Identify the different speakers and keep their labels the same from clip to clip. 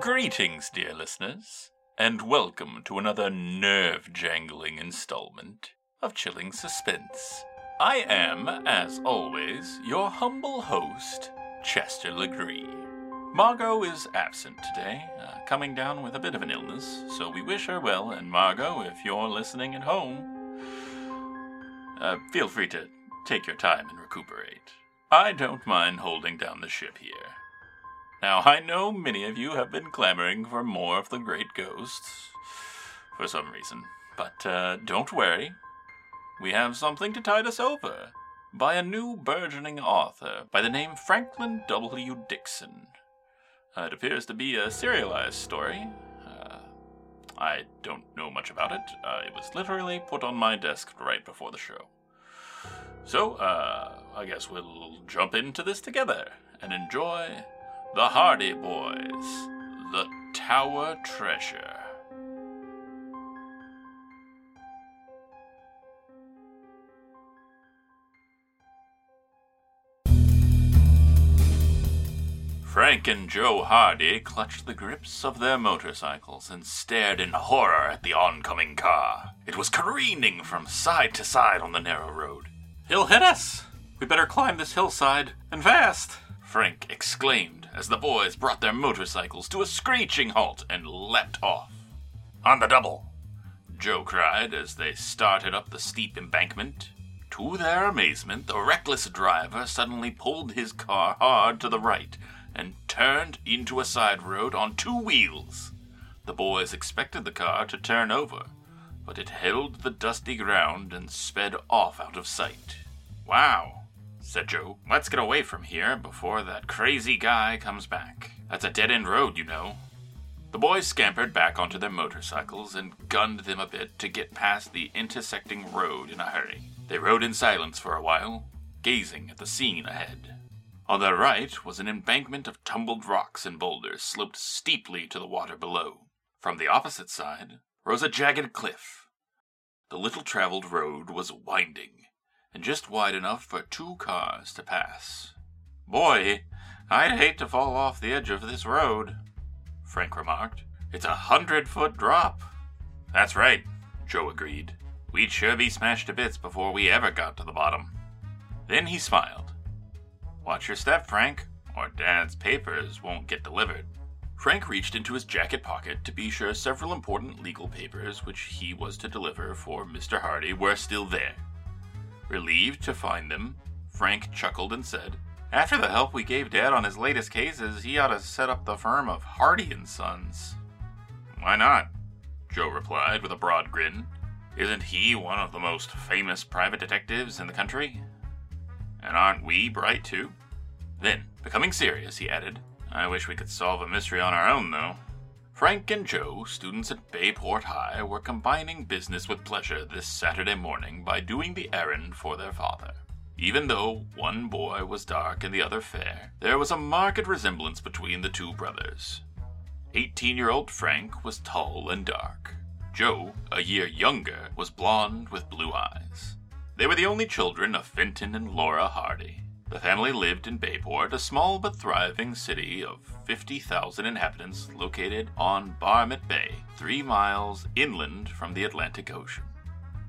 Speaker 1: Greetings, dear listeners, and welcome to another nerve jangling installment of Chilling Suspense. I am, as always, your humble host, Chester Legree. Margot is absent today, uh, coming down with a bit of an illness, so we wish her well. And Margot, if you're listening at home, uh, feel free to take your time and recuperate. I don't mind holding down the ship here. Now, I know many of you have been clamoring for more of the great ghosts, for some reason, but uh, don't worry. We have something to tide us over by a new burgeoning author by the name Franklin W. Dixon. Uh, it appears to be a serialized story. Uh, I don't know much about it. Uh, it was literally put on my desk right before the show. So, uh, I guess we'll jump into this together and enjoy The Hardy Boys, The Tower Treasure. Frank and Joe Hardy clutched the grips of their motorcycles and stared in horror at the oncoming car. It was careening from side to side on the narrow road. He'll hit us! We better climb this hillside, and fast! Frank exclaimed as the boys brought their motorcycles to a screeching halt and leapt off. On the double! Joe cried as they started up the steep embankment. To their amazement, the reckless driver suddenly pulled his car hard to the right and turned into a side road on two wheels. The boys expected the car to turn over, but it held the dusty ground and sped off out of sight. Wow, said Joe. Let's get away from here before that crazy guy comes back. That's a dead end road, you know. The boys scampered back onto their motorcycles and gunned them a bit to get past the intersecting road in a hurry. They rode in silence for a while, gazing at the scene ahead. On their right was an embankment of tumbled rocks and boulders sloped steeply to the water below. From the opposite side rose a jagged cliff. The little traveled road was winding and just wide enough for two cars to pass. Boy, I'd hate to fall off the edge of this road, Frank remarked. It's a hundred foot drop. That's right, Joe agreed. We'd sure be smashed to bits before we ever got to the bottom. Then he smiled. Watch your step, Frank, or Dad's papers won't get delivered. Frank reached into his jacket pocket to be sure several important legal papers which he was to deliver for Mr. Hardy were still there. Relieved to find them, Frank chuckled and said, After the help we gave Dad on his latest cases, he ought to set up the firm of Hardy and Sons. Why not? Joe replied with a broad grin. Isn't he one of the most famous private detectives in the country? And aren't we bright too? Then, becoming serious, he added, I wish we could solve a mystery on our own, though. Frank and Joe, students at Bayport High, were combining business with pleasure this Saturday morning by doing the errand for their father. Even though one boy was dark and the other fair, there was a marked resemblance between the two brothers. Eighteen year old Frank was tall and dark. Joe, a year younger, was blond with blue eyes. They were the only children of Fenton and Laura Hardy. The family lived in Bayport, a small but thriving city of 50,000 inhabitants located on Barmet Bay, three miles inland from the Atlantic Ocean.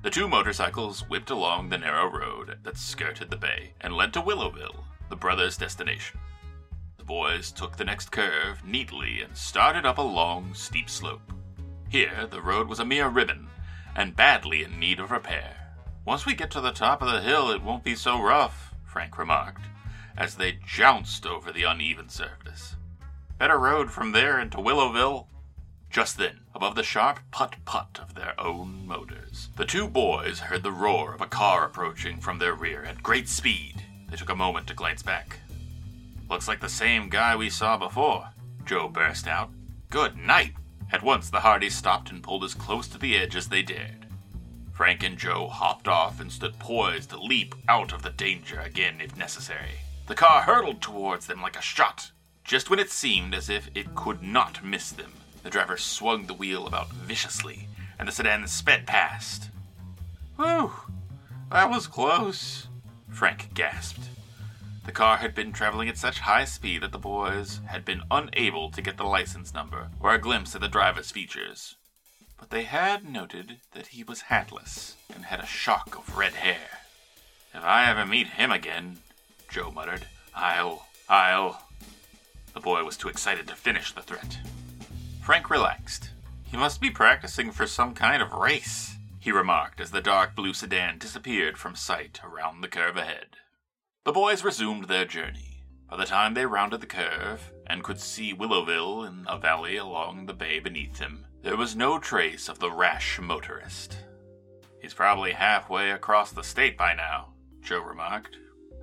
Speaker 1: The two motorcycles whipped along the narrow road that skirted the bay and led to Willowville, the brothers' destination. The boys took the next curve neatly and started up a long, steep slope. Here, the road was a mere ribbon and badly in need of repair. Once we get to the top of the hill, it won't be so rough, Frank remarked, as they jounced over the uneven surface. Better road from there into Willowville. Just then, above the sharp put put of their own motors, the two boys heard the roar of a car approaching from their rear at great speed. They took a moment to glance back. Looks like the same guy we saw before, Joe burst out. Good night! At once the Hardys stopped and pulled as close to the edge as they dared. Frank and Joe hopped off and stood poised to leap out of the danger again if necessary. The car hurtled towards them like a shot. Just when it seemed as if it could not miss them, the driver swung the wheel about viciously, and the sedan sped past. Whew, that was close, Frank gasped. The car had been traveling at such high speed that the boys had been unable to get the license number or a glimpse at the driver's features. But they had noted that he was hatless and had a shock of red hair. If I ever meet him again, Joe muttered, I'll. I'll. The boy was too excited to finish the threat. Frank relaxed. He must be practicing for some kind of race, he remarked as the dark blue sedan disappeared from sight around the curve ahead. The boys resumed their journey. By the time they rounded the curve and could see Willowville in a valley along the bay beneath them, there was no trace of the rash motorist. He's probably halfway across the state by now, Joe remarked.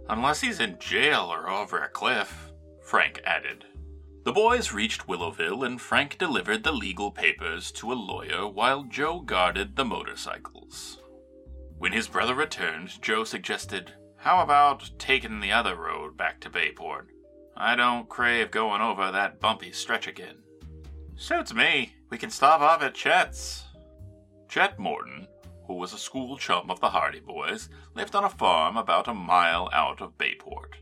Speaker 1: Unless he's in jail or over a cliff, Frank added. The boys reached Willowville and Frank delivered the legal papers to a lawyer while Joe guarded the motorcycles. When his brother returned, Joe suggested, How about taking the other road back to Bayport? I don't crave going over that bumpy stretch again. Suits me. We can stop off at Chet's. Chet Morton, who was a school chum of the Hardy boys, lived on a farm about a mile out of Bayport.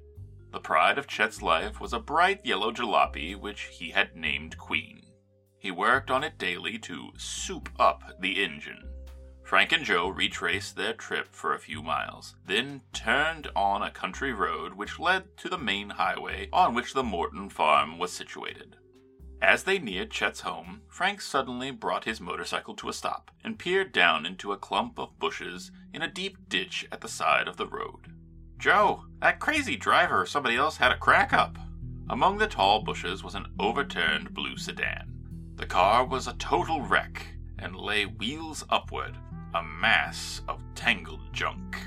Speaker 1: The pride of Chet's life was a bright yellow jalopy which he had named Queen. He worked on it daily to soup up the engine. Frank and Joe retraced their trip for a few miles, then turned on a country road which led to the main highway on which the Morton farm was situated. As they neared Chet's home, Frank suddenly brought his motorcycle to a stop and peered down into a clump of bushes in a deep ditch at the side of the road. Joe, that crazy driver or somebody else had a crack up. Among the tall bushes was an overturned blue sedan. The car was a total wreck and lay wheels upward, a mass of tangled junk.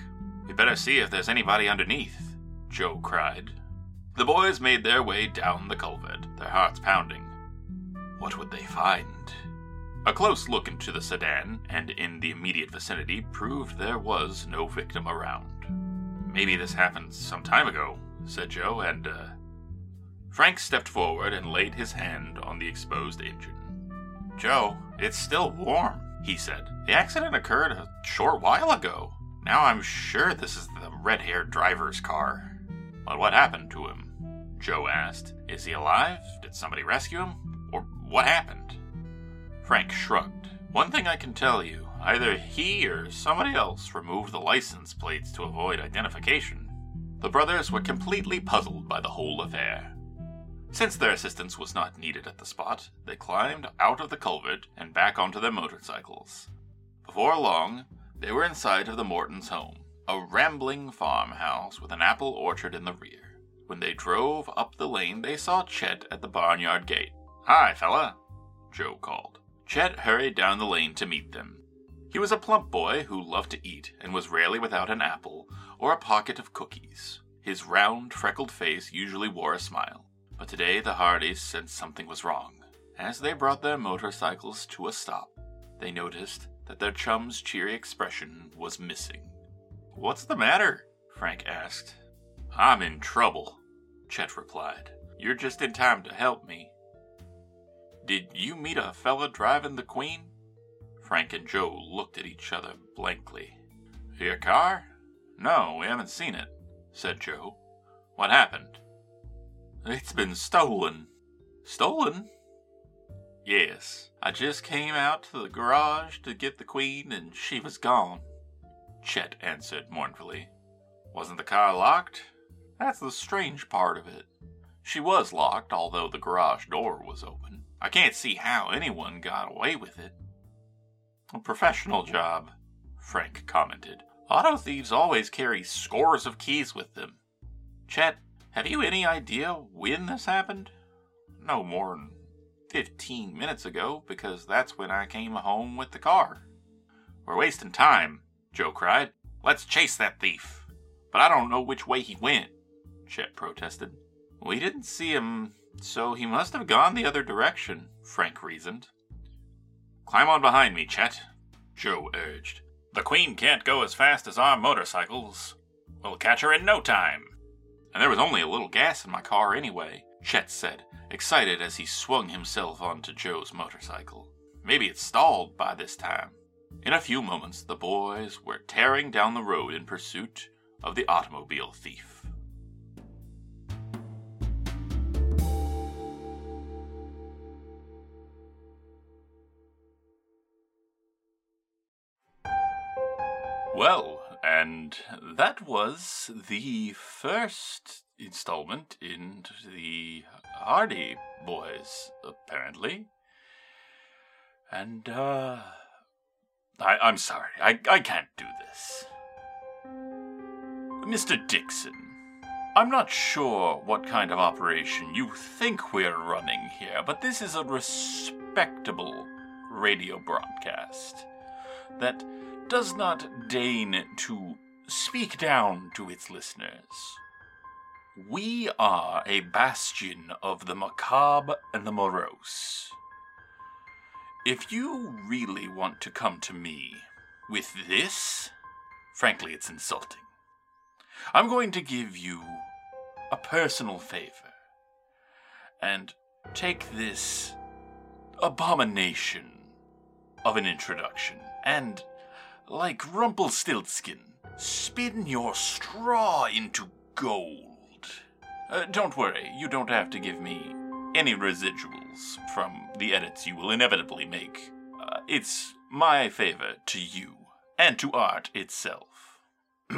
Speaker 1: We better see if there's anybody underneath, Joe cried. The boys made their way down the culvert, their hearts pounding. What would they find? A close look into the sedan and in the immediate vicinity proved there was no victim around. Maybe this happened some time ago, said Joe, and, uh. Frank stepped forward and laid his hand on the exposed engine. Joe, it's still warm, he said. The accident occurred a short while ago. Now I'm sure this is the red haired driver's car. But what happened to him? Joe asked. Is he alive? Did somebody rescue him? What happened? Frank shrugged. One thing I can tell you either he or somebody else removed the license plates to avoid identification. The brothers were completely puzzled by the whole affair. Since their assistance was not needed at the spot, they climbed out of the culvert and back onto their motorcycles. Before long, they were in sight of the Mortons' home, a rambling farmhouse with an apple orchard in the rear. When they drove up the lane, they saw Chet at the barnyard gate. Hi, fella, Joe called. Chet hurried down the lane to meet them. He was a plump boy who loved to eat and was rarely without an apple or a pocket of cookies. His round, freckled face usually wore a smile, but today the Hardys sensed something was wrong. As they brought their motorcycles to a stop, they noticed that their chum's cheery expression was missing. What's the matter? Frank asked. I'm in trouble, Chet replied. You're just in time to help me. Did you meet a fella driving the Queen? Frank and Joe looked at each other blankly. Your car? No, we haven't seen it, said Joe. What happened? It's been stolen. Stolen? Yes. I just came out to the garage to get the Queen and she was gone. Chet answered mournfully. Wasn't the car locked? That's the strange part of it. She was locked, although the garage door was open. I can't see how anyone got away with it. A professional job, Frank commented. Auto thieves always carry scores of keys with them. Chet, have you any idea when this happened? No more than 15 minutes ago, because that's when I came home with the car. We're wasting time, Joe cried. Let's chase that thief. But I don't know which way he went, Chet protested. We didn't see him so he must have gone the other direction, Frank reasoned. Climb on behind me, Chet, Joe urged. The Queen can't go as fast as our motorcycles. We'll catch her in no time. And there was only a little gas in my car anyway, Chet said, excited as he swung himself onto Joe's motorcycle. Maybe it stalled by this time. In a few moments, the boys were tearing down the road in pursuit of the automobile thief. That was the first installment in the Hardy Boys, apparently. And, uh. I, I'm sorry, I, I can't do this. Mr. Dixon, I'm not sure what kind of operation you think we're running here, but this is a respectable radio broadcast that does not deign to speak down to its listeners. We are a bastion of the macabre and the morose. If you really want to come to me with this, frankly, it's insulting. I'm going to give you a personal favor and take this abomination of an introduction and like Rumpelstiltskin, spin your straw into gold. Uh, don't worry, you don't have to give me any residuals from the edits you will inevitably make. Uh, it's my favor to you and to art itself.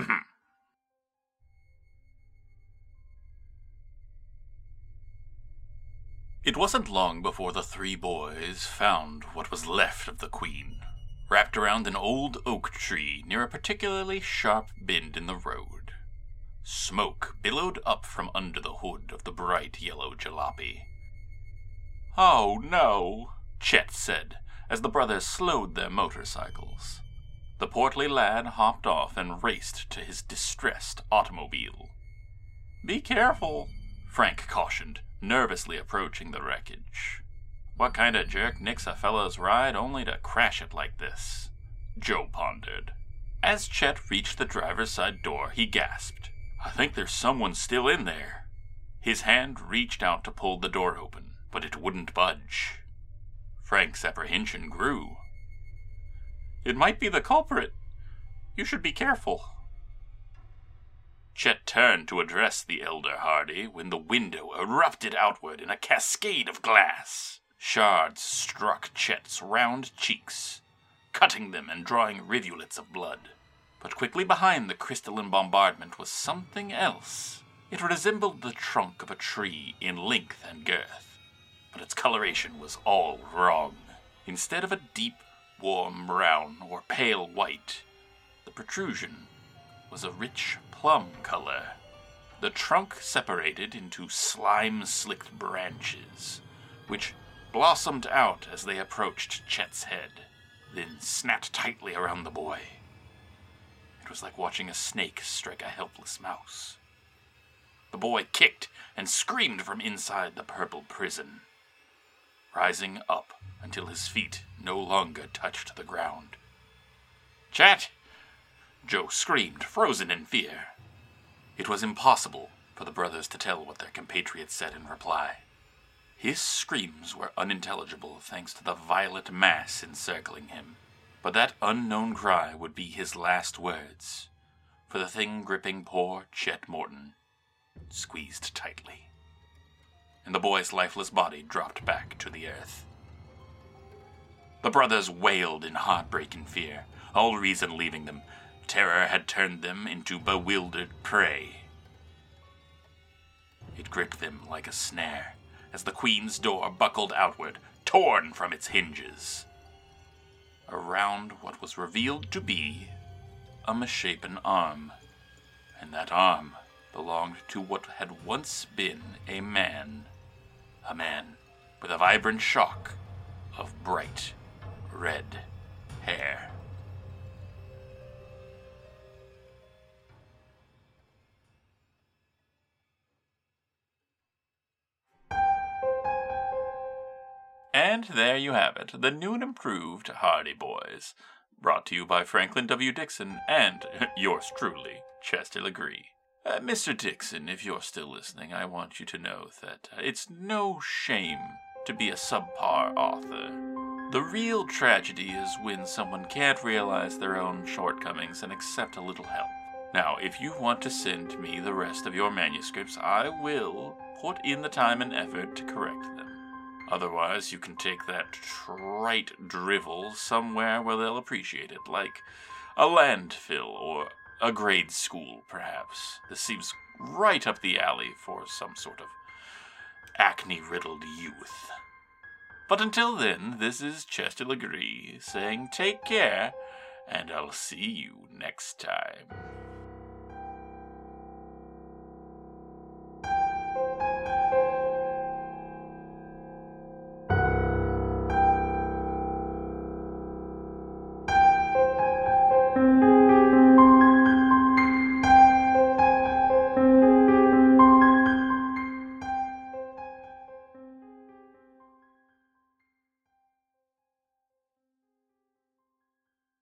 Speaker 1: it wasn't long before the three boys found what was left of the queen wrapped around an old oak tree near a particularly sharp bend in the road. Smoke billowed up from under the hood of the bright yellow jalopy. Oh no, Chet said as the brothers slowed their motorcycles. The portly lad hopped off and raced to his distressed automobile. Be careful, Frank cautioned, nervously approaching the wreckage. What kind of jerk nicks a fellow's ride only to crash it like this? Joe pondered. As Chet reached the driver's side door, he gasped. I think there's someone still in there. His hand reached out to pull the door open, but it wouldn't budge. Frank's apprehension grew. It might be the culprit. You should be careful. Chet turned to address the elder Hardy when the window erupted outward in a cascade of glass. Shards struck Chet's round cheeks, cutting them and drawing rivulets of blood. But quickly behind the crystalline bombardment was something else. It resembled the trunk of a tree in length and girth, but its coloration was all wrong. Instead of a deep, warm brown or pale white, the protrusion was a rich plum color. The trunk separated into slime slicked branches, which blossomed out as they approached Chet's head, then snapped tightly around the boy. It was like watching a snake strike a helpless mouse. The boy kicked and screamed from inside the purple prison, rising up until his feet no longer touched the ground. Chet! Joe screamed, frozen in fear. It was impossible for the brothers to tell what their compatriot said in reply. His screams were unintelligible thanks to the violet mass encircling him. But that unknown cry would be his last words, for the thing gripping poor Chet Morton squeezed tightly, and the boy's lifeless body dropped back to the earth. The brothers wailed in heartbreak and fear, all reason leaving them. Terror had turned them into bewildered prey. It gripped them like a snare as the Queen's door buckled outward, torn from its hinges. Around what was revealed to be a misshapen arm, and that arm belonged to what had once been a man. A man with a vibrant shock of bright red hair. And there you have it, the new and improved Hardy Boys. Brought to you by Franklin W. Dixon and yours truly, Chester Legree. Uh, Mr. Dixon, if you're still listening, I want you to know that uh, it's no shame to be a subpar author. The real tragedy is when someone can't realize their own shortcomings and accept a little help. Now, if you want to send me the rest of your manuscripts, I will put in the time and effort to correct them. Otherwise, you can take that trite drivel somewhere where they'll appreciate it, like a landfill or a grade school, perhaps. This seems right up the alley for some sort of acne riddled youth. But until then, this is Chester Legree saying take care, and I'll see you next time.